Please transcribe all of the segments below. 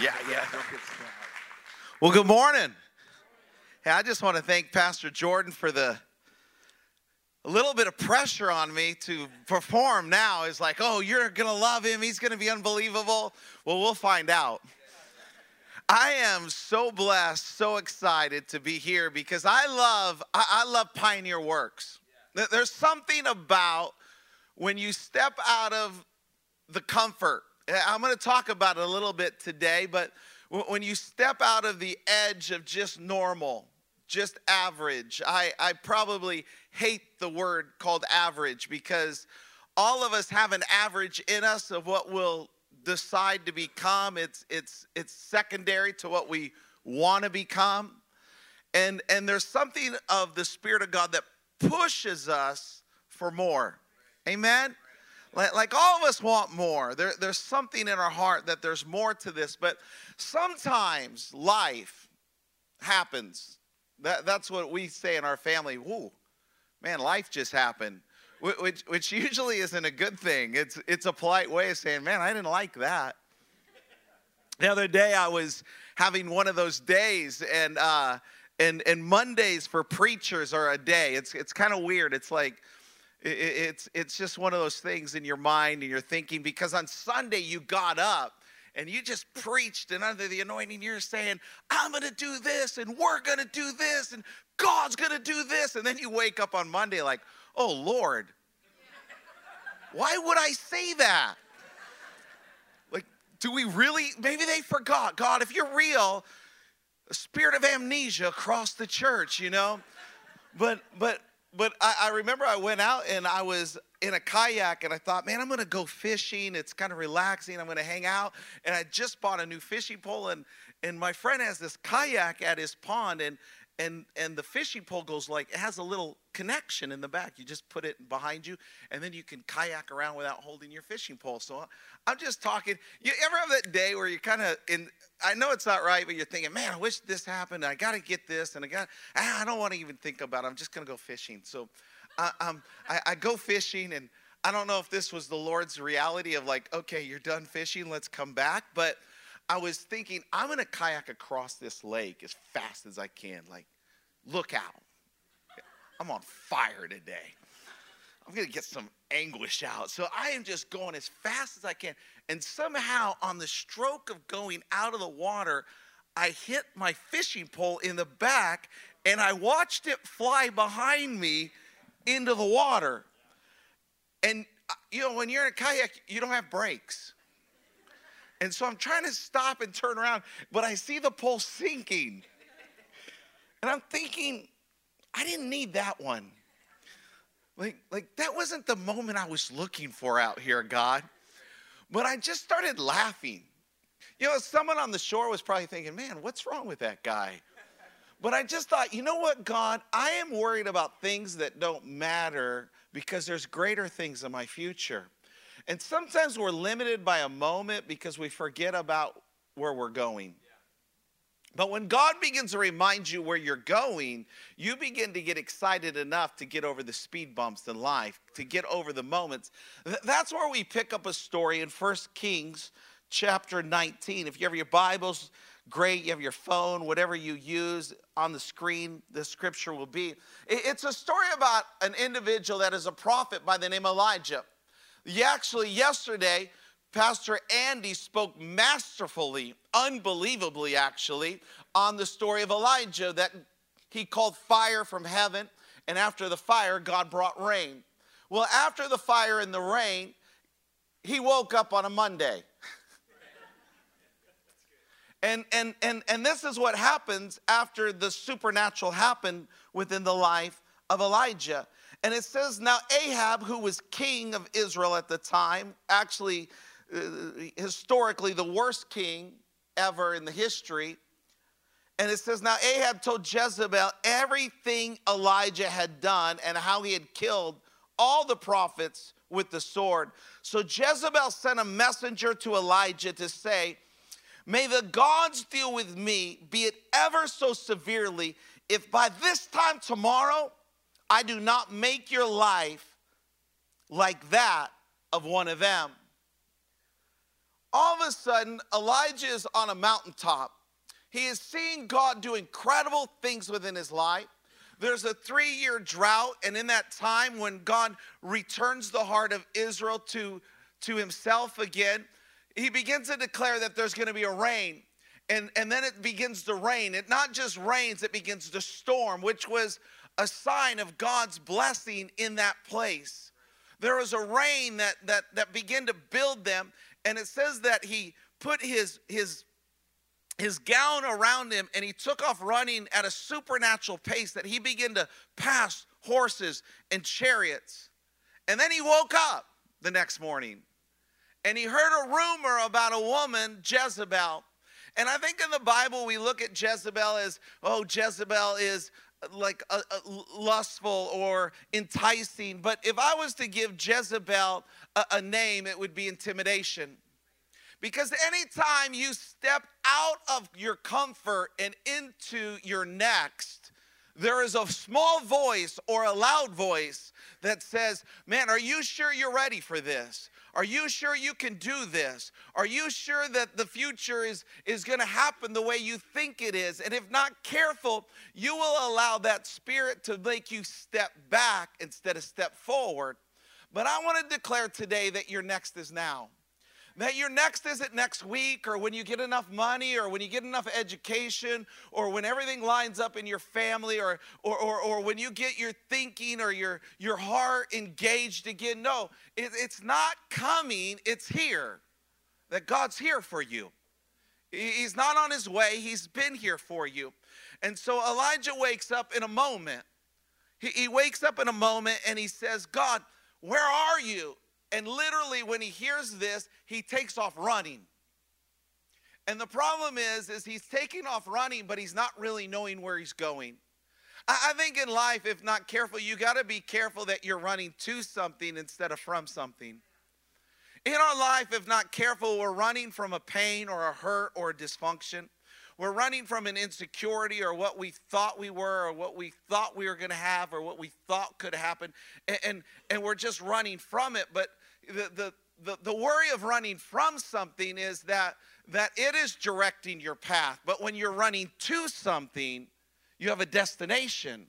Yeah, yeah. Well, good morning. Hey, I just want to thank Pastor Jordan for the a little bit of pressure on me to perform now. Is like, oh, you're gonna love him. He's gonna be unbelievable. Well, we'll find out. I am so blessed, so excited to be here because I love I, I love Pioneer Works. There's something about when you step out of the comfort. Eh, I'm going to talk about it a little bit today, but when you step out of the edge of just normal, just average, I, I probably hate the word called average because all of us have an average in us of what we'll decide to become. It's, it's, it's secondary to what we want to become. And, and there's something of the Spirit of God that pushes us for more. Amen? Like, like all of us want more. There, there's something in our heart that there's more to this, but sometimes life happens. That, that's what we say in our family. Whoo, man, life just happened. Which, which usually isn't a good thing. It's, it's a polite way of saying, man, I didn't like that. The other day I was having one of those days, and uh, and and Mondays for preachers are a day. It's it's kind of weird. It's like it's, it's just one of those things in your mind and you're thinking because on Sunday you got up and you just preached and under the anointing you're saying, I'm going to do this and we're going to do this and God's going to do this. And then you wake up on Monday like, oh Lord, why would I say that? Like, do we really? Maybe they forgot. God, if you're real, a spirit of amnesia across the church, you know? But, but, but I, I, remember I went out and I was in a kayak and I thought, man, I'm gonna go fishing. It's kind of relaxing. I'm gonna hang out. And I just bought a new fishing pole and and my friend has this kayak at his pond and and and the fishing pole goes like it has a little connection in the back. You just put it behind you, and then you can kayak around without holding your fishing pole. So I'm just talking. You ever have that day where you're kind of in? I know it's not right, but you're thinking, man, I wish this happened. I got to get this, and I got. Ah, I don't want to even think about it. I'm just gonna go fishing. So, I, um, I, I go fishing, and I don't know if this was the Lord's reality of like, okay, you're done fishing, let's come back, but. I was thinking, I'm gonna kayak across this lake as fast as I can. Like, look out. I'm on fire today. I'm gonna get some anguish out. So I am just going as fast as I can. And somehow, on the stroke of going out of the water, I hit my fishing pole in the back and I watched it fly behind me into the water. And, uh, you know, when you're in a kayak, you don't have brakes. And so I'm trying to stop and turn around, but I see the pole sinking. And I'm thinking, I didn't need that one. Like, like that wasn't the moment I was looking for out here, God. But I just started laughing. You know, someone on the shore was probably thinking, man, what's wrong with that guy? But I just thought, you know what, God? I am worried about things that don't matter because there's greater things in my future. And sometimes we're limited by a moment because we forget about where we're going. But when God begins to remind you where you're going, you begin to get excited enough to get over the speed bumps in life, to get over the moments. That's where we pick up a story in 1 Kings chapter 19. If you have your Bibles, great. You have your phone, whatever you use on the screen, the scripture will be. It's a story about an individual that is a prophet by the name of Elijah. Actually, yesterday, Pastor Andy spoke masterfully, unbelievably actually, on the story of Elijah that he called fire from heaven, and after the fire, God brought rain. Well, after the fire and the rain, he woke up on a Monday. and, and, and, and this is what happens after the supernatural happened within the life of Elijah. And it says, Now Ahab, who was king of Israel at the time, actually Uh, historically the worst king ever in the history. And it says, Now Ahab told Jezebel everything Elijah had done and how he had killed all the prophets with the sword. So Jezebel sent a messenger to Elijah to say, May the gods deal with me, be it ever so severely, if by this time tomorrow I do not make your life like that of one of them. All of a sudden, Elijah is on a mountaintop. He is seeing God do incredible things within his life. There's a three year drought, and in that time, when God returns the heart of Israel to, to himself again, he begins to declare that there's going to be a rain. And, and then it begins to rain. It not just rains, it begins to storm, which was a sign of God's blessing in that place. There was a rain that, that, that began to build them, and it says that he put his, his his gown around him and he took off running at a supernatural pace that he began to pass horses and chariots. And then he woke up the next morning and he heard a rumor about a woman, Jezebel. And I think in the Bible we look at Jezebel as, oh, Jezebel is uh, like a, a lustful or enticing. But if I was to give Jezebel a, a name, it would be intimidation. Because anytime you step out of your comfort and into your next, there is a small voice or a loud voice that says, Man, are you sure you're ready for this? Are you sure you can do this? Are you sure that the future is, is going to happen the way you think it is? And if not careful, you will allow that spirit to make you step back instead of step forward. But I want to declare today that your next is now that your next isn't next week or when you get enough money or when you get enough education or when everything lines up in your family or, or, or, or when you get your thinking or your, your heart engaged again. No, it, it's not coming, it's here. That God's here for you. He's not on his way, he's been here for you. And so Elijah wakes up in a moment. He, he wakes up in a moment and he says, God, where are you? And literally, when he hears this, he takes off running. And the problem is, is he's taking off running, but he's not really knowing where he's going. I, think in life, if not careful, you got to be careful that you're running to something instead of from something. In our life, if not careful, we're running from a pain or a hurt or a dysfunction. We're running from an insecurity or what we thought we were or what we thought we were going to have or what we thought could happen. And, and, and we're just running from it. But the, the, the, the worry of running from something is that, that it is directing your path. But when you're running to something, you have a destination,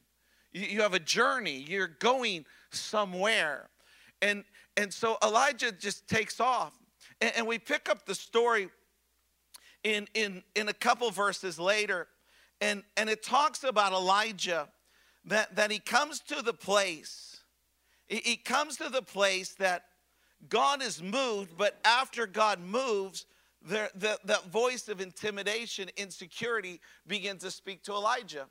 you, you have a journey, you're going somewhere. And, and so Elijah just takes off. And, and we pick up the story in, in, in a couple verses later. And, and it talks about Elijah that, that he comes to the place, he, comes to the place that God is moved, but after God moves, the, the, that voice of intimidation, insecurity begins to speak to Elijah.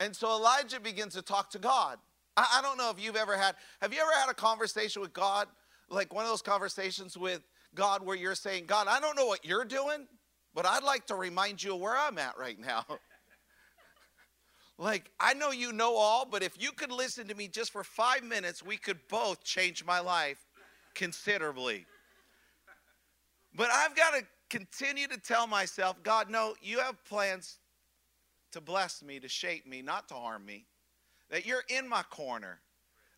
And so Elijah begins to talk to God. I, I don't know if you've ever had, have you ever had a conversation with God, like one of those conversations with God where you're saying, God, I don't know what you're doing, but I'd like to remind you of where I'm at right now. like, I know you know all, but if you could listen to me just for five minutes, we could both change my life considerably. But I've got to continue to tell myself, God, no, you have plans to bless me, to shape me, not to harm me. That you're in my corner.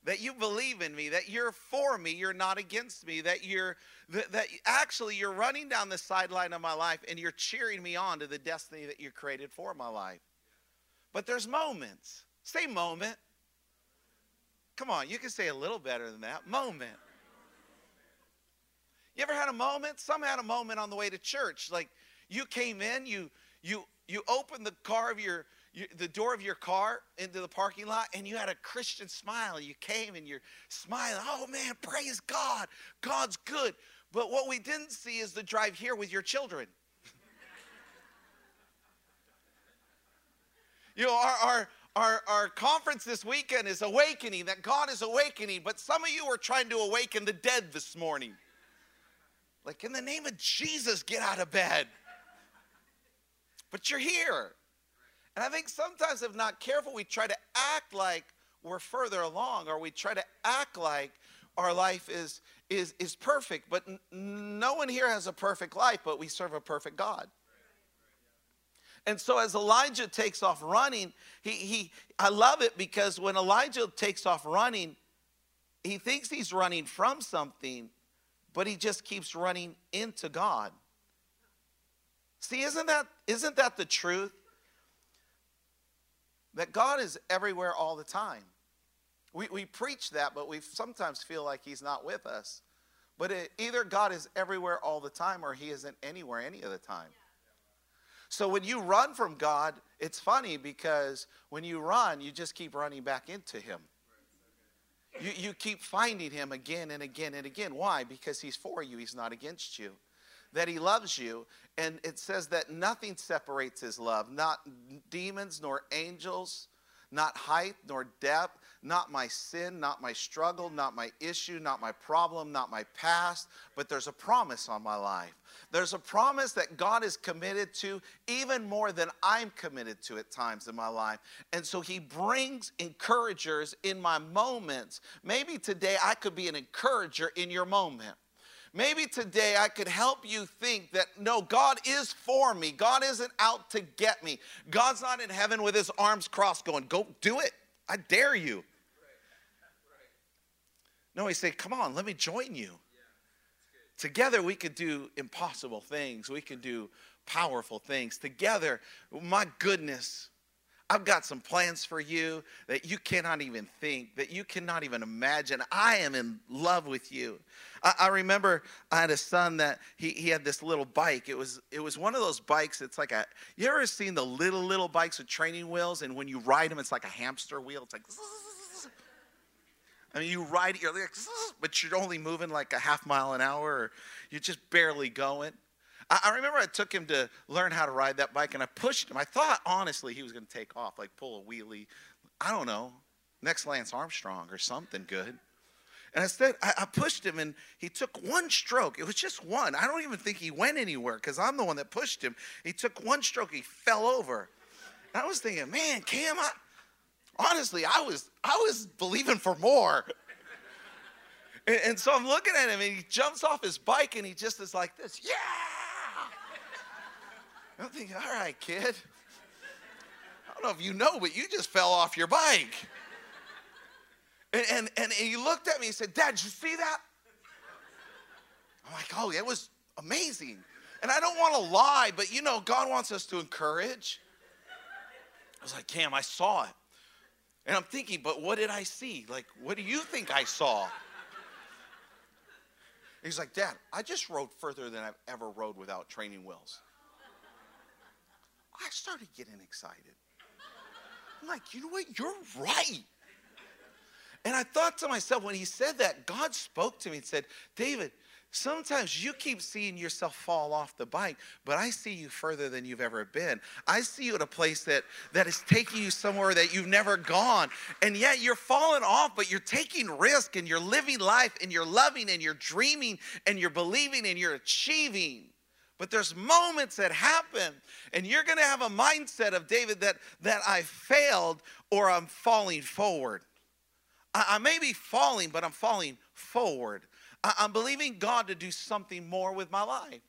That you believe in me, that you're for me, you're not against me, that you're that, that actually you're running down the sideline of my life and you're cheering me on to the destiny that you created for my life. But there's moments. Say moment. Come on, you can say a little better than that. Moment. You ever had a moment? Some had a moment on the way to church. Like you came in, you you you opened the car of your, you, the door of your car into the parking lot, and you had a Christian smile. You came and you're smiling. Oh man, praise God! God's good. But what we didn't see is the drive here with your children. you know, our, our our, our conference this weekend is awakening, that God is awakening, but some of you are trying to awaken the dead this morning. Like, in the name of Jesus, get out of bed. But you're here. And I think sometimes, if not careful, we try to act like we're further along, or we try to act like our life is, is, is perfect. But n- no one here has a perfect life, but we serve a perfect God. And so as Elijah takes off running, he, he I love it because when Elijah takes off running, he thinks he's running from something, but he just keeps running into God. See, isn't that, isn't that the truth? That God is everywhere all the time. We, we preach that, but we sometimes feel like he's not with us. But it, either God is everywhere all the time or he isn't anywhere any of the time. So when you run from God, it's funny because when you run, you just keep running back into him. You, you keep finding him again and again and again. Why? Because he's for you, he's not against you. That he loves you. And it says that nothing separates his love, not demons nor angels, not height nor depth, not my sin, not my struggle, not my issue, not my problem, not my past, but there's a promise on my life. There's a promise that God is committed to even more than I'm committed to at times in my life. And so He brings encouragers in my moments. Maybe today I could be an encourager in your moment. Maybe today I could help you think that no, God is for me. God isn't out to get me. God's not in heaven with his arms crossed going, go do it. I dare you. No, he said, come on, let me join you. Together we could do impossible things. We can do powerful things. Together, my goodness, I've got some plans for you that you cannot even think, that you cannot even imagine. I am in love with you. I, I, remember I had a son that he, he had this little bike. It was it was one of those bikes. It's like a you ever seen the little little bikes with training wheels, and when you ride them, it's like a hamster wheel. It's like I mean, you ride it, you're like, but you're only moving like a half mile an hour, or you're just barely going. I, remember I took him to learn how to ride that bike, and I pushed him. I thought, honestly, he was going to take off, like pull a wheelie. I don't know, next Lance Armstrong or something good. And instead, I, I pushed him, and he took one stroke. It was just one. I don't even think he went anywhere because I'm the one that pushed him. He took one stroke, he fell over. And I was thinking, man, Cam, I, honestly, I was I was believing for more. And, and, so I'm looking at him and he jumps off his bike and he just is like this, yeah. I'm thinking, all right, kid. I don't know if you know, but you just fell off your bike. And, and, and he looked at me and said, Dad, did you see that? I'm like, oh, it was amazing. And I don't want to lie, but you know, God wants us to encourage. I was like, Cam, I saw it. And I'm thinking, but what did I see? Like, what do you think I saw? He's like, Dad, I just rode further than I've ever rode without training wheels. I started getting excited. I'm like, you know what? You're right. And I thought to myself, when he said that, God spoke to me and said, David, Sometimes you keep seeing yourself fall off the bike, but I see you further than you've ever been. I see you at a place that, that is taking you somewhere that you've never gone. And yet you're falling off, but you're taking risk and you're living life and you're loving and you're dreaming and you're believing and you're achieving. But there's moments that happen, and you're gonna have a mindset of David that, that I failed or I'm falling forward. I, I may be falling, but I'm falling forward. I'm believing God to do something more with my life.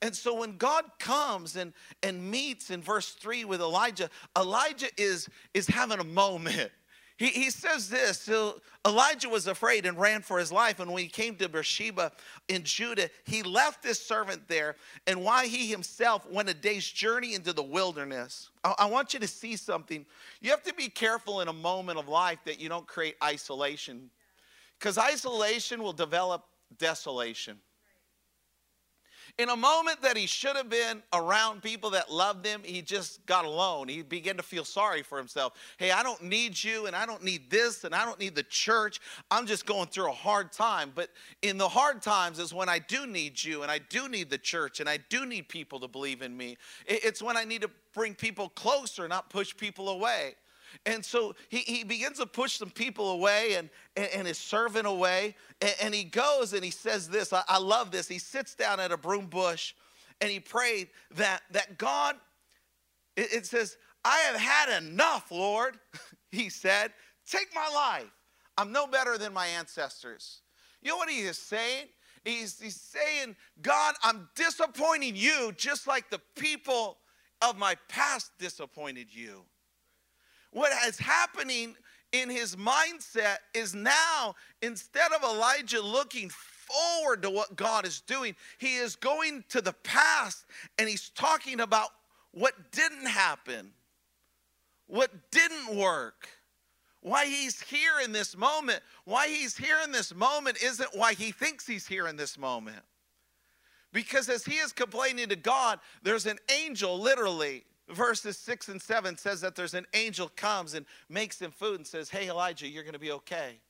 And so when God comes and, and meets in verse 3 with Elijah, Elijah is, is having a moment. He, he says this so Elijah was afraid and ran for his life. And when he came to Beersheba in Judah, he left his servant there. And why he himself went a day's journey into the wilderness. I, I want you to see something. You have to be careful in a moment of life that you don't create isolation, because isolation will develop desolation. In a moment that he should have been around people that loved him, he just got alone. He began to feel sorry for himself. Hey, I don't need you, and I don't need this, and I don't need the church. I'm just going through a hard time. But in the hard times is when I do need you, and I do need the church, and I do need people to believe in me. It's when I need to bring people closer, not push people away. And so he, he begins to push some people away and, and, and his servant away. And, and, he goes and he says this I, I love this. He sits down at a broom bush and he prayed that, that God, it, it says, I have had enough, Lord. he said, Take my life. I'm no better than my ancestors. You know what he is saying? He's, he's saying, God, I'm disappointing you just like the people of my past disappointed you what is happening in his mindset is now, instead of Elijah looking forward to what God is doing. He is going to the past and he's talking about what didn't happen, what didn't work. Why he's here in this moment, why he's here in this moment isn't why he thinks he's here in this moment. Because as he is complaining to God, there's an angel literally verses 6 and 7 says that there's an angel comes and makes him food and says hey elijah you're going to be okay.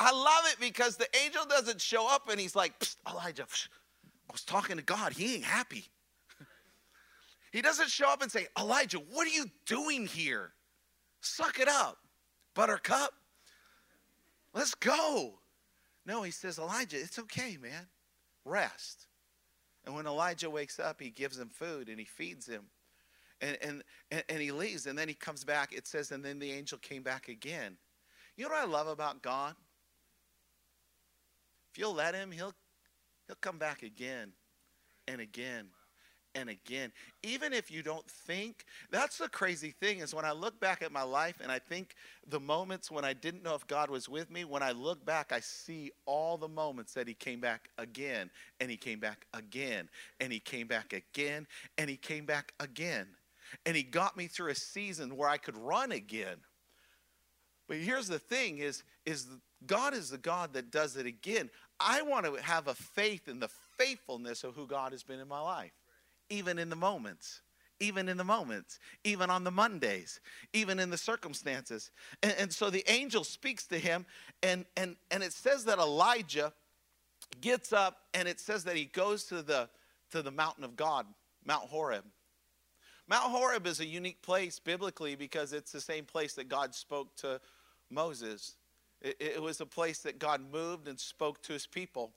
I love it because the angel doesn't show up and he's like elijah i was talking to god. He ain't happy. He doesn't show up and say elijah what are you doing here? Suck it up buttercup. Let's go. No he says elijah it's okay man. Rest. And when elijah wakes up he gives him food and he feeds him and, and, and he leaves and then he comes back it says and then the angel came back again. You know what i love about god? If you'll let him he'll he'll come back again and again and again. Even if you don't think that's the crazy thing is when i look back at my life and i think the moments when i didn't know if god was with me when i look back i see all the moments that he came back again and he came back again and he came back again and he came back again and he got me through a season where I could run again. But here's the thing is is God is the God that does it again. I want to have a faith in the faithfulness of who God has been in my life, even in the moments even in the moments, even on the Mondays, even in the circumstances. And, and, so the angel speaks to him, and, and, and it says that Elijah gets up and it says that he goes to the, to the mountain of God, Mount Horeb. Mount Horeb is a unique place biblically because it's the same place that God spoke to Moses. It, it was a place that God moved and spoke to his people.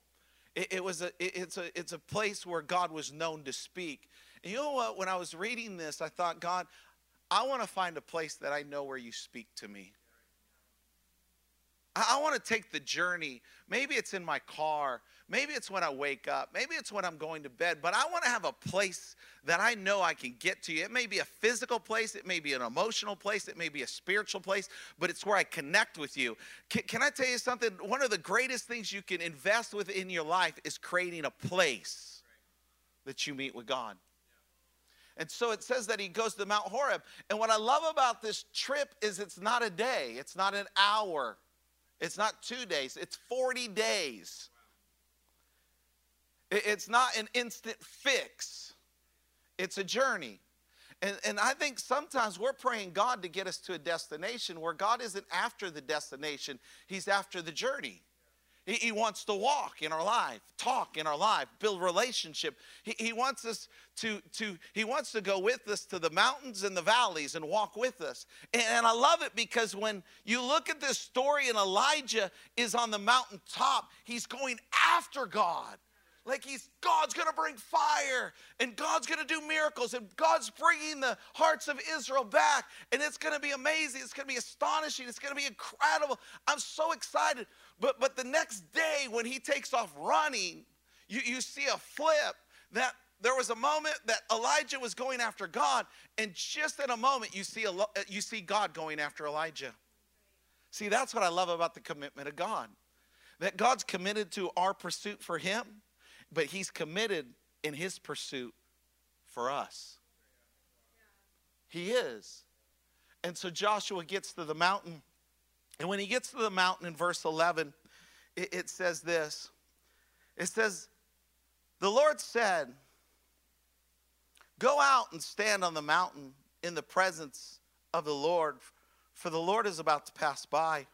It, it was a, it, it's, a, it's a place where God was known to speak. And you know what? When I was reading this, I thought, God, I want to find a place that I know where you speak to me. I, I want to take the journey. Maybe it's in my car. Maybe it's when I wake up. Maybe it's when I'm going to bed. But I want to have a place that I know I can get to. You. It may be a physical place. It may be an emotional place. It may be a spiritual place. But it's where I connect with you. Can, can I tell you something? One of the greatest things you can invest with in your life is creating a place that you meet with God. And so it says that he goes to Mount Horeb. And what I love about this trip is it's not a day, it's not an hour, it's not two days, it's 40 days. It's not an instant fix, it's a journey. And, and I think sometimes we're praying God to get us to a destination where God isn't after the destination, He's after the journey. He, he wants to walk in our life, talk in our life, build relationship. He, he wants us to, to, He wants to go with us to the mountains and the valleys and walk with us. And, and I love it because when you look at this story and Elijah is on the mountaintop, he's going after God like he's God's going to bring fire and God's going to do miracles and God's bringing the hearts of Israel back and it's going to be amazing. It's going to be astonishing. It's going to be incredible. I'm so excited. But but the next day when he takes off running, you, you see a flip that there was a moment that Elijah was going after God and just in a moment you see a uh, you see God going after Elijah. See, that's what I love about the commitment of God. That God's committed to our pursuit for him but he's committed in his pursuit for us. He is. And so Joshua gets to the mountain. And when he gets to the mountain in verse 11, it, it says this it says, The Lord said, Go out and stand on the mountain in the presence of the Lord, for the Lord is about to pass by.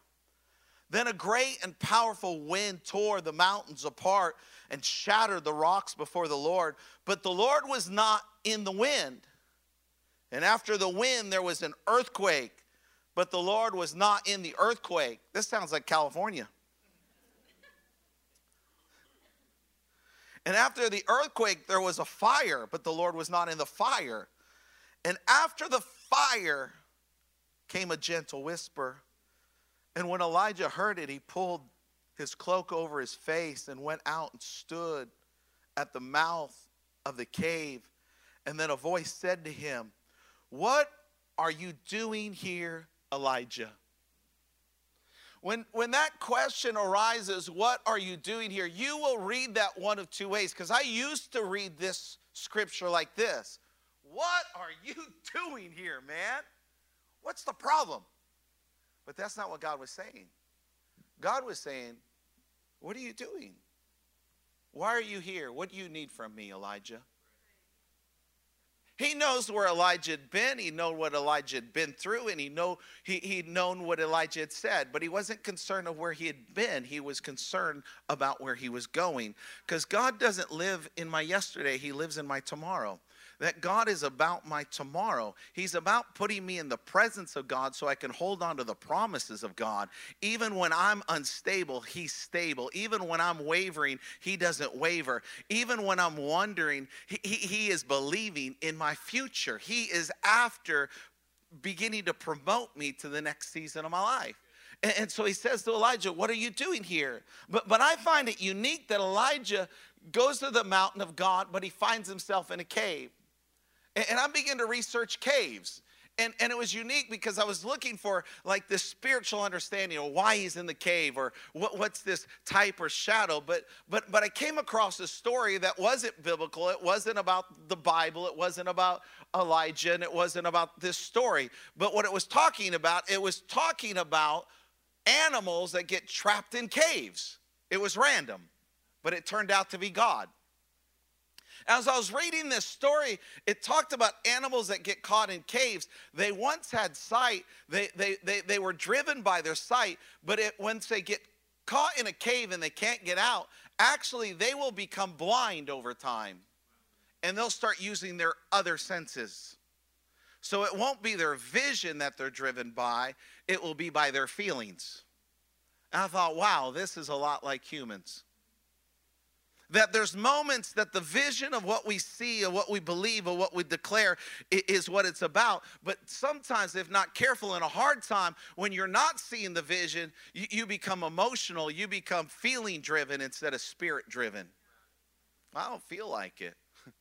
Then a great and powerful wind tore the mountains apart and shattered the rocks before the Lord. But the Lord was not in the wind. And after the wind, there was an earthquake, but the Lord was not in the earthquake. This sounds like California. And after the earthquake, there was a fire, but the Lord was not in the fire. And after the fire came a gentle whisper. And when Elijah heard it, he pulled his cloak over his face and went out and stood at the mouth of the cave. And then a voice said to him, What are you doing here, Elijah? when, when that question arises, what are you doing here? You will read that one of two ways because I used to read this scripture like this What are you doing here, man? What's the problem? But that's not what God was saying. God was saying, What are you doing? Why are you here? What do you need from me, Elijah? He knows where Elijah had been. He knew what Elijah had been through, and he know he he'd known what Elijah had said. But he wasn't concerned of where he had been. He was concerned about where he was going. Because God doesn't live in my yesterday; He lives in my tomorrow that God is about my tomorrow. He's about putting me in the presence of God so I can hold on to the promises of God. Even when I'm unstable, He's stable. Even when I'm wavering, He doesn't waver. Even when I'm wondering, He, he, is believing in my future. He is after beginning to promote me to the next season of my life. And, and so he says to Elijah, What are you doing here? But, but I find it unique that Elijah goes to the mountain of God, but he finds himself in a cave. And I began to research caves. And, and it was unique because I was looking for like this spiritual understanding of why he's in the cave or what, what's this type or shadow. But, but, but I came across a story that wasn't biblical. It wasn't about the Bible. It wasn't about Elijah and it wasn't about this story. But what it was talking about, it was talking about animals that get trapped in caves. It was random, but it turned out to be God. As I was reading this story, it talked about animals that get caught in caves. They once had sight, they, they, they, they were driven by their sight, but it, once they get caught in a cave and they can't get out, actually, they will become blind over time and they'll start using their other senses. So it won't be their vision that they're driven by, it will be by their feelings. And I thought, wow, this is a lot like humans that there's moments that the vision of what we see or what we believe or what we declare is what it's about. But sometimes, if not careful in a hard time, when you're not seeing the vision, you, you become emotional, you become feeling driven instead of spirit driven. I don't feel like it.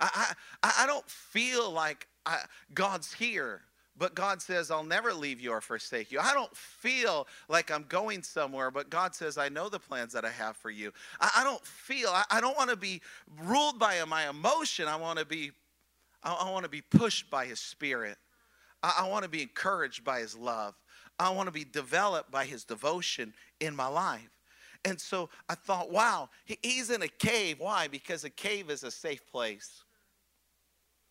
I, I, I don't feel like I, God's here. But God says, I'll never leave you or forsake you. I don't feel like I'm going somewhere, but God says, I know the plans that I have for you. I, I don't feel, I, I don't want to be ruled by my emotion. I want to be, I, I want to be pushed by his spirit. I, I want to be encouraged by his love. I want to be developed by his devotion in my life. And so I thought, wow, he's in a cave. Why? Because a cave is a safe place.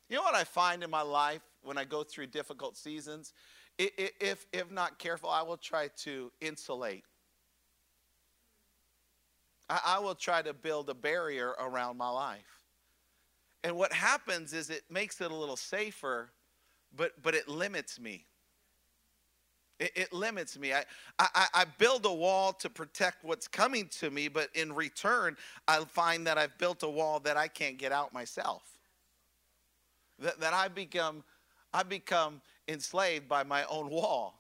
You know what I find in my life? when I go through difficult seasons, if, if not careful, I will try to insulate. I, will try to build a barrier around my life. And what happens is it makes it a little safer, but, but it limits me. It, it, limits me. I, I, I build a wall to protect what's coming to me, but in return, I find that I've built a wall that I can't get out myself. That, that I become I become enslaved by my own wall,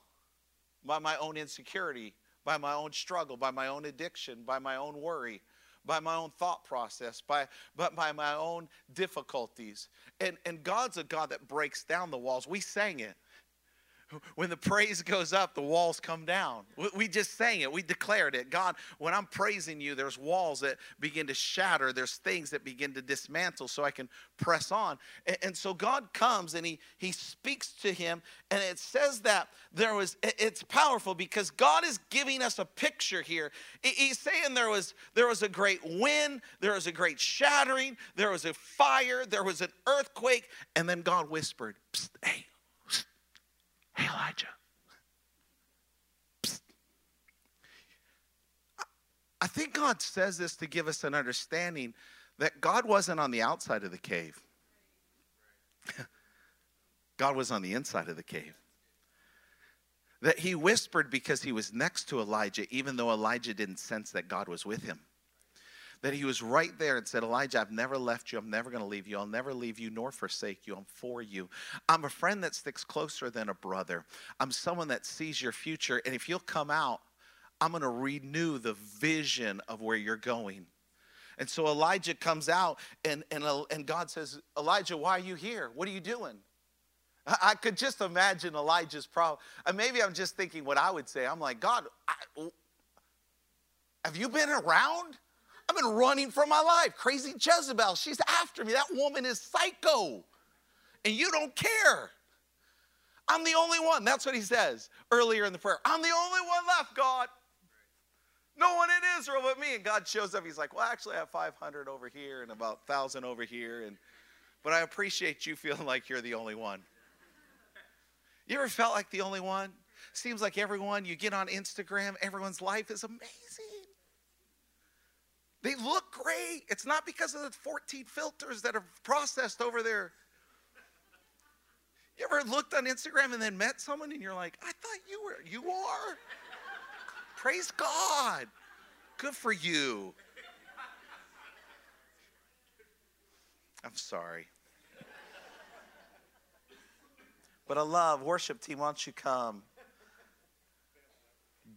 by my own insecurity, by my own struggle, by my own addiction, by my own worry, by my own thought process, by, but by my own difficulties. And, and God's a God that breaks down the walls. We sang it. When the praise goes up, the walls come down. We just sang it. We declared it. God, when I'm praising you, there's walls that begin to shatter. There's things that begin to dismantle so I can press on. And, so God comes and he, he speaks to him. And it says that there was, it's powerful because God is giving us a picture here. He's saying there was, there was a great wind, there was a great shattering, there was a fire, there was an earthquake. And then God whispered, hey, Elijah. Psst. I think God says this to give us an understanding that God wasn't on the outside of the cave, God was on the inside of the cave. That he whispered because he was next to Elijah, even though Elijah didn't sense that God was with him that he was right there and said, Elijah, I've never left you. I'm never going to leave you. I'll never leave you nor forsake you. I'm for you. I'm a friend that sticks closer than a brother. I'm someone that sees your future. And if you'll come out, I'm going to renew the vision of where you're going. And so Elijah comes out, and, and, uh, and God says, Elijah, why are you here? What are you doing? I could just imagine Elijah's problem. And uh, maybe I'm just thinking what I would say. I'm like, God, I, have you been around? I've been running for my life. Crazy Jezebel, she's after me. That woman is psycho. And you don't care. I'm the only one. That's what he says earlier in the prayer. I'm the only one left, God. No one in Israel but me. And God shows up. He's like, Well, actually, I have 500 over here and about 1,000 over here. And, but I appreciate you feeling like you're the only one. You ever felt like the only one? Seems like everyone, you get on Instagram, everyone's life is amazing. They look great. It's not because of the 14 filters that are processed over there. You ever looked on Instagram and then met someone and you're like, I thought you were, you are? Praise God. Good for you. I'm sorry. But I love worship team. Why don't you come?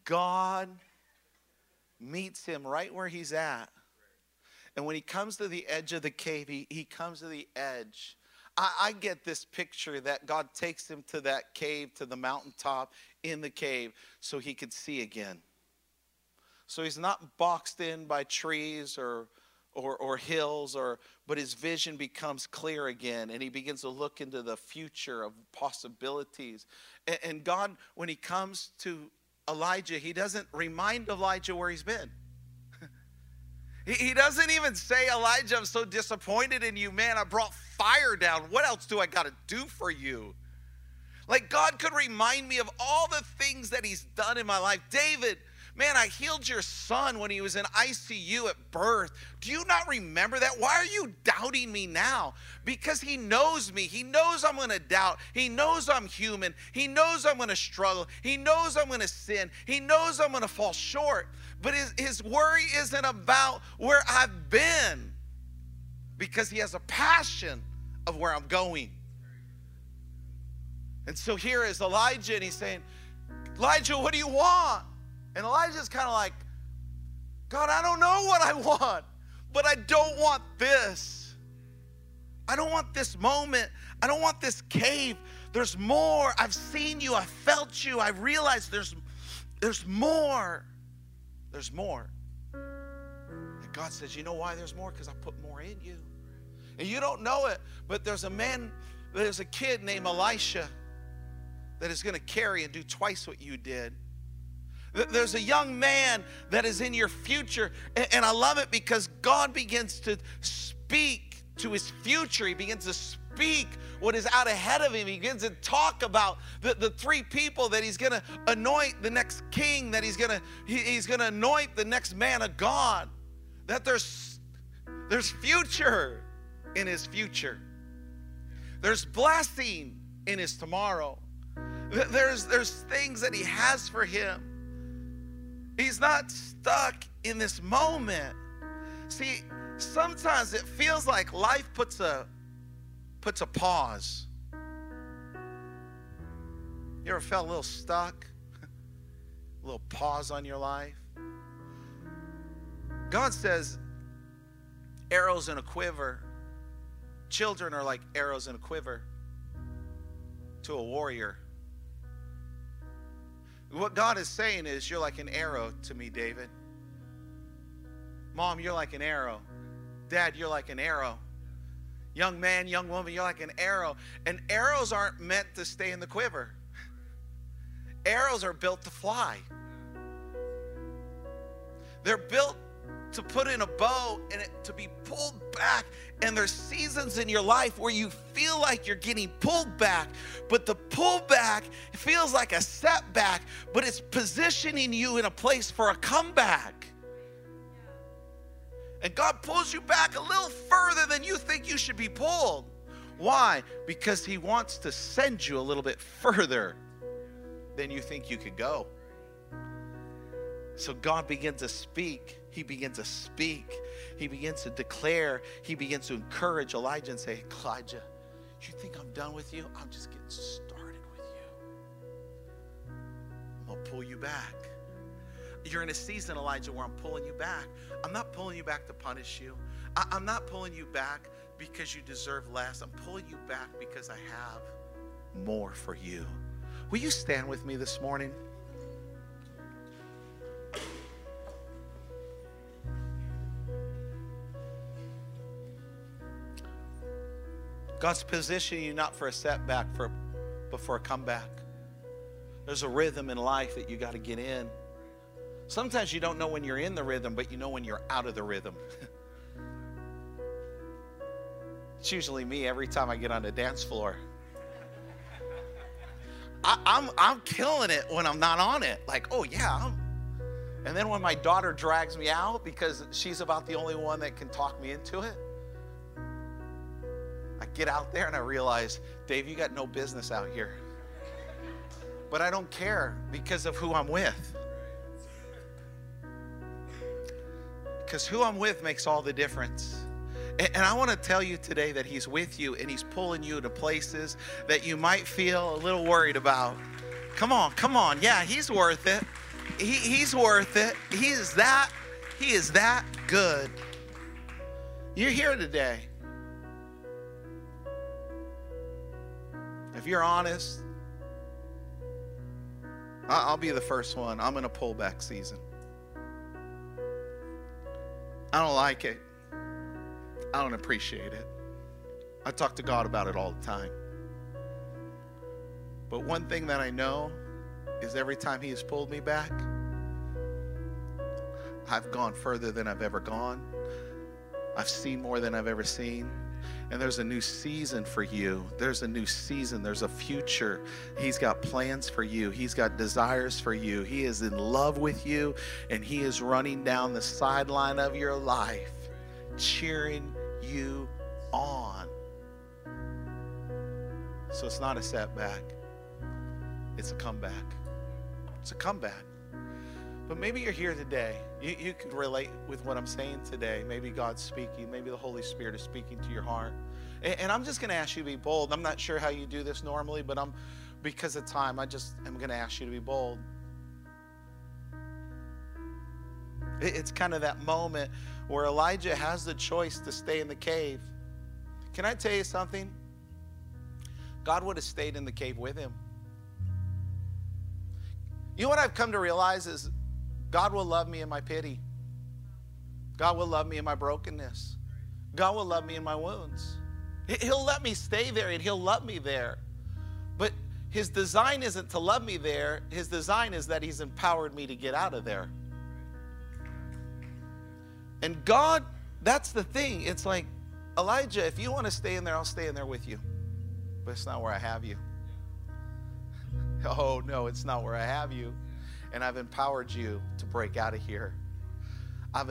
God meets him right where he's at. And when he comes to the edge of the cave, he, he comes to the edge. I, I get this picture that God takes him to that cave, to the mountaintop in the cave, so he could see again. So he's not boxed in by trees or or, or hills or but his vision becomes clear again and he begins to look into the future of possibilities and, and god when he comes to elijah he doesn't remind elijah where he's been he, doesn't even say elijah i'm so disappointed in you. Man i brought fire down. What else do i got to do for you? Like god could remind me of all the things that he's done in my life. David Man, I healed your son when he was in ICU at birth. Do you not remember that? Why are you doubting me now? Because he knows me. He knows I'm going to doubt. He knows I'm human. He knows I'm going to struggle. He knows I'm going to sin. He knows I'm going to fall short. But his, his worry isn't about where I've been because he has a passion of where I'm going. And so here is Elijah, and he's saying, Elijah, what do you want? And Elijah's kind of like, God, I don't know what I want, but I don't want this. I don't want this moment. I don't want this cave. There's more. I've seen you. I felt you. I realized there's there's more. There's more. And God says, You know why there's more? Because I put more in you. And you don't know it, but there's a man, there's a kid named Elisha that is going to carry and do twice what you did. There's a young man that is in your future. And I love it because God begins to speak to his future. He begins to speak what is out ahead of him. He begins to talk about the, the three people that he's going to anoint the next king, that he's going to he, he's going to anoint the next man of God. That there's there's future in his future. There's blessing in his tomorrow. There's there's things that he has for him. He's not stuck in this moment. See, sometimes it feels like life puts a puts a pause. You ever felt a little stuck? a little pause on your life? God says arrows in a quiver. Children are like arrows in a quiver to a warrior. What God is saying is, You're like an arrow to me, David. Mom, you're like an arrow. Dad, you're like an arrow. Young man, young woman, you're like an arrow. And arrows aren't meant to stay in the quiver, arrows are built to fly. They're built to put in a bow and it to be pulled back. And there's seasons in your life where you feel like you're getting pulled back, but the pullback feels like a setback, but it's positioning you in a place for a comeback. And God pulls you back a little further than you think you should be pulled. Why? Because He wants to send you a little bit further than you think you could go. So God begins to speak he begins to speak. He begins to declare. He begins to encourage Elijah and say, Elijah, you think I'm done with you? I'm just getting started with you. I'm going to pull you back. You're in a season, Elijah, where I'm pulling you back. I'm not pulling you back to punish you. I, am not pulling you back because you deserve less. I'm pulling you back because I have more for you. Will you stand with me this morning? God's positioning you not for a setback, for, but for a comeback. There's a rhythm in life that you got to get in. Sometimes you don't know when you're in the rhythm, but you know when you're out of the rhythm. it's usually me every time I get on the dance floor. I, am I'm, I'm killing it when I'm not on it. Like, oh yeah. I'm. And then when my daughter drags me out because she's about the only one that can talk me into it, I get out there and I realize, Dave, you got no business out here. But I don't care because of who I'm with. Because who I'm with makes all the difference. And I want to tell you today that He's with you and He's pulling you to places that you might feel a little worried about. Come on, come on. Yeah, He's worth it. He, he's worth it. He is that, He is that good. You're here today. If you're honest, I'll be the first one. I'm in a pullback season. I don't like it. I don't appreciate it. I talk to God about it all the time. But one thing that I know is every time He has pulled me back, I've gone further than I've ever gone. I've seen more than I've ever seen. And there's a new season for you. There's a new season. There's a future. He's got plans for you. He's got desires for you. He is in love with you, and He is running down the sideline of your life, cheering you on. So it's not a setback, it's a comeback. It's a comeback. But maybe you're here today. You, you could relate with what I'm saying today. Maybe God's speaking. Maybe the Holy Spirit is speaking to your heart. And, and I'm just going to ask you to be bold. I'm not sure how you do this normally, but I'm because of time, I just am going to ask you to be bold. It, it's kind of that moment where Elijah has the choice to stay in the cave. Can I tell you something? God would have stayed in the cave with him. You know what I've come to realize is God will love me in my pity. God will love me in my brokenness. God will love me in my wounds. He'll let me stay there and He'll love me there. But His design isn't to love me there, His design is that He's empowered me to get out of there. And God, that's the thing. It's like, Elijah, if you want to stay in there, I'll stay in there with you. But it's not where I have you. Oh, no, it's not where I have you and I've empowered you to break out of here. I've,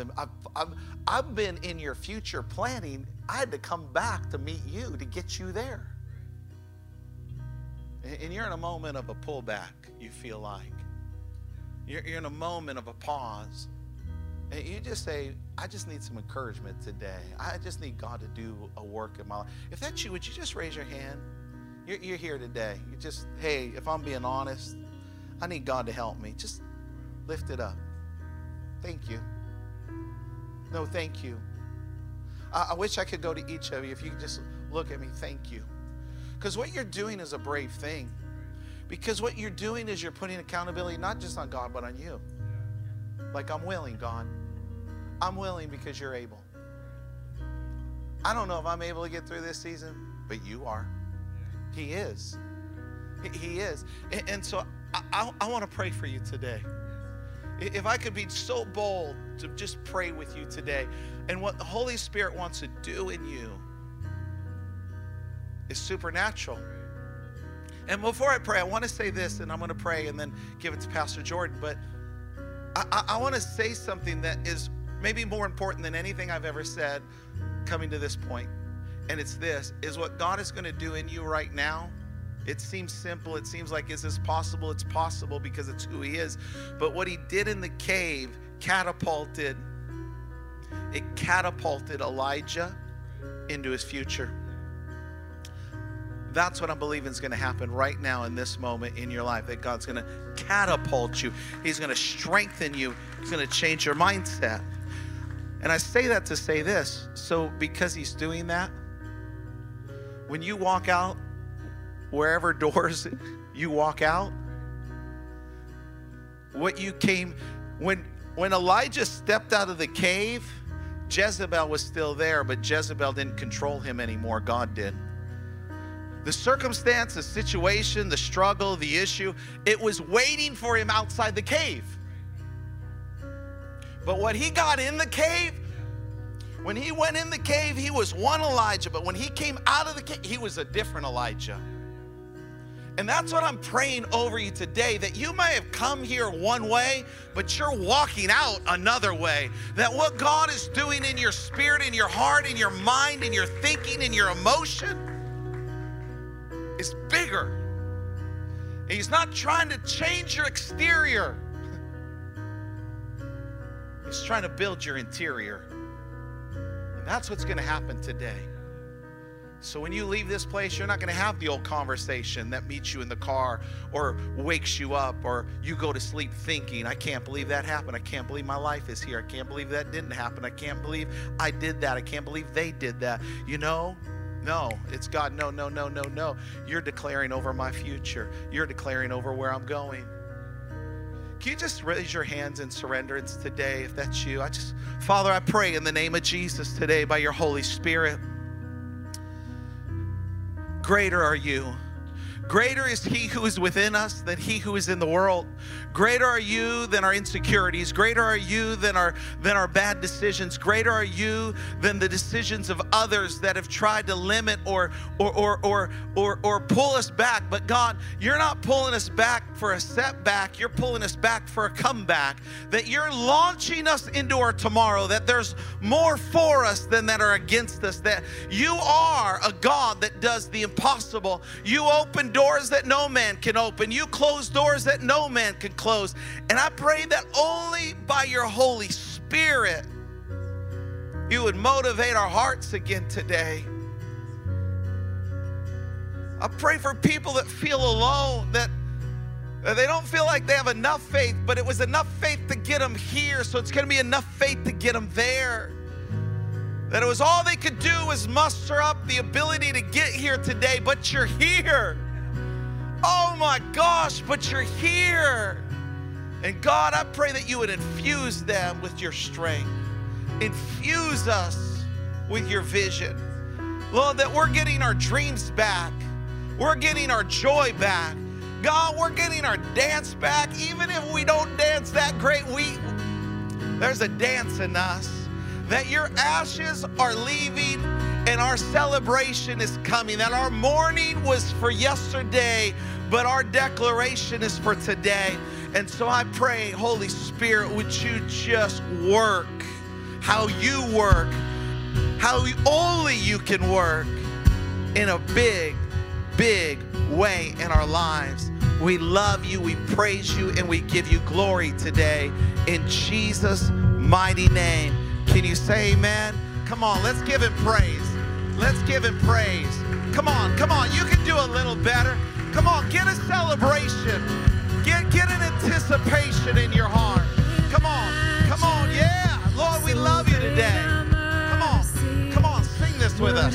I've, I've, been in your future planning. I had to come back to meet you to get you there. And you're in a moment of a pullback, you feel like. You're, you're in a moment of a pause. And you just say, I just need some encouragement today. I just need God to do a work in my life. If that's you, would you just raise your hand? You're, you're here today. You just, hey, if I'm being honest, I need God to help me. Just lift it up. Thank you. No, thank you. I, I wish I could go to each of you. If you just look at me, thank you. Because what you're doing is a brave thing. Because what you're doing is you're putting accountability not just on God, but on you. Like, I'm willing, God. I'm willing because you're able. I don't know if I'm able to get through this season, but you are. He is. He is. And so I, I, I want to pray for you today. If I could be so bold to just pray with you today, and what the Holy Spirit wants to do in you is supernatural. And before I pray, I want to say this, and I'm going to pray and then give it to Pastor Jordan. But I, I, I want to say something that is maybe more important than anything I've ever said coming to this point. And it's this is what God is going to do in you right now it seems simple. It seems like, is this possible? It's possible because it's who he is. But what he did in the cave catapulted, it catapulted Elijah into his future. That's what I'm believing is going to happen right now in this moment in your life. That God's going to catapult you, He's going to strengthen you, He's going to change your mindset. And I say that to say this. So, because He's doing that, when you walk out wherever doors you walk out, what you came when when Elijah stepped out of the cave, Jezebel was still there, but Jezebel didn't control him anymore. God did. The circumstance, the situation, the struggle, the issue, it was waiting for him outside the cave. But when he got in the cave, when he went in the cave, he was one Elijah, but when he came out of the cave, he was a different Elijah. And that's what I'm praying over you today that you may have come here one way, but you're walking out another way. That what God is doing in your spirit, in your heart, in your mind, in your thinking, in your emotion is bigger. And He's not trying to change your exterior, He's trying to build your interior. And that's what's going to happen today. So when you leave this place, you're not going to have the old conversation that meets you in the car or wakes you up or you go to sleep thinking, I can't believe that happened. I can't believe my life is here. I can't believe that didn't happen. I can't believe I did that. I can't believe they did that. You know, no, it's God. No, no, no, no, no. You're declaring over my future. You're declaring over where I'm going. Can you just raise your hands in surrenderance today if that's you? I just, Father, I pray in the name of Jesus today by your Holy Spirit. Greater are you. Greater is he who is within us than he who is in the world. Greater are you than our insecurities. Greater are you than our than our bad decisions. Greater are you than the decisions of others that have tried to limit or or or or or, or pull us back. But God, you're not pulling us back for a setback. You're pulling us back for a comeback. That you're launching us into our tomorrow. That there's more for us than that are against us. That you are a God that does the impossible. You open doors that no man can open. You close doors that no man can close. And I pray that only by your Holy Spirit, you would motivate our hearts again today. I pray for people that feel alone, that they don't feel like they have enough faith, but it was enough faith to get them here, so it's going to be enough faith to get them there. That it was all they could do was muster up the ability to get here today, but you're here. Oh my gosh, but you're here. And God, I pray that you would infuse them with your strength, infuse us with your vision. Lord, that we're getting our dreams back, we're getting our joy back. God, we're getting our dance back. Even if we don't dance that great, we there's a dance in us. That your ashes are leaving and our celebration is coming. That our mourning was for yesterday, but our declaration is for today. And so I pray, Holy Spirit, would you just work how you work, how only you can work in a big, big way in our lives. We love you, we praise you, and we give you glory today in Jesus' mighty name. Can you say amen? Come on, let's give him praise. Let's give him praise. Come on, come on, you can do a little better. Come on, get a celebration. Get, get an anticipation in your heart. Come on, come on, yeah. Lord, we love you today. Come on, come on, sing this with us.